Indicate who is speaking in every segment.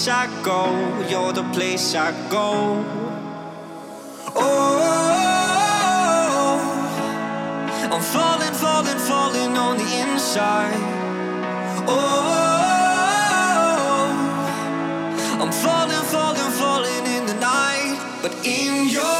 Speaker 1: Place I go, you're the place I go. Oh, I'm falling, falling, falling on the inside. Oh, I'm falling, falling, falling in the night, but in your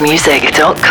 Speaker 2: enhancedmusic.com.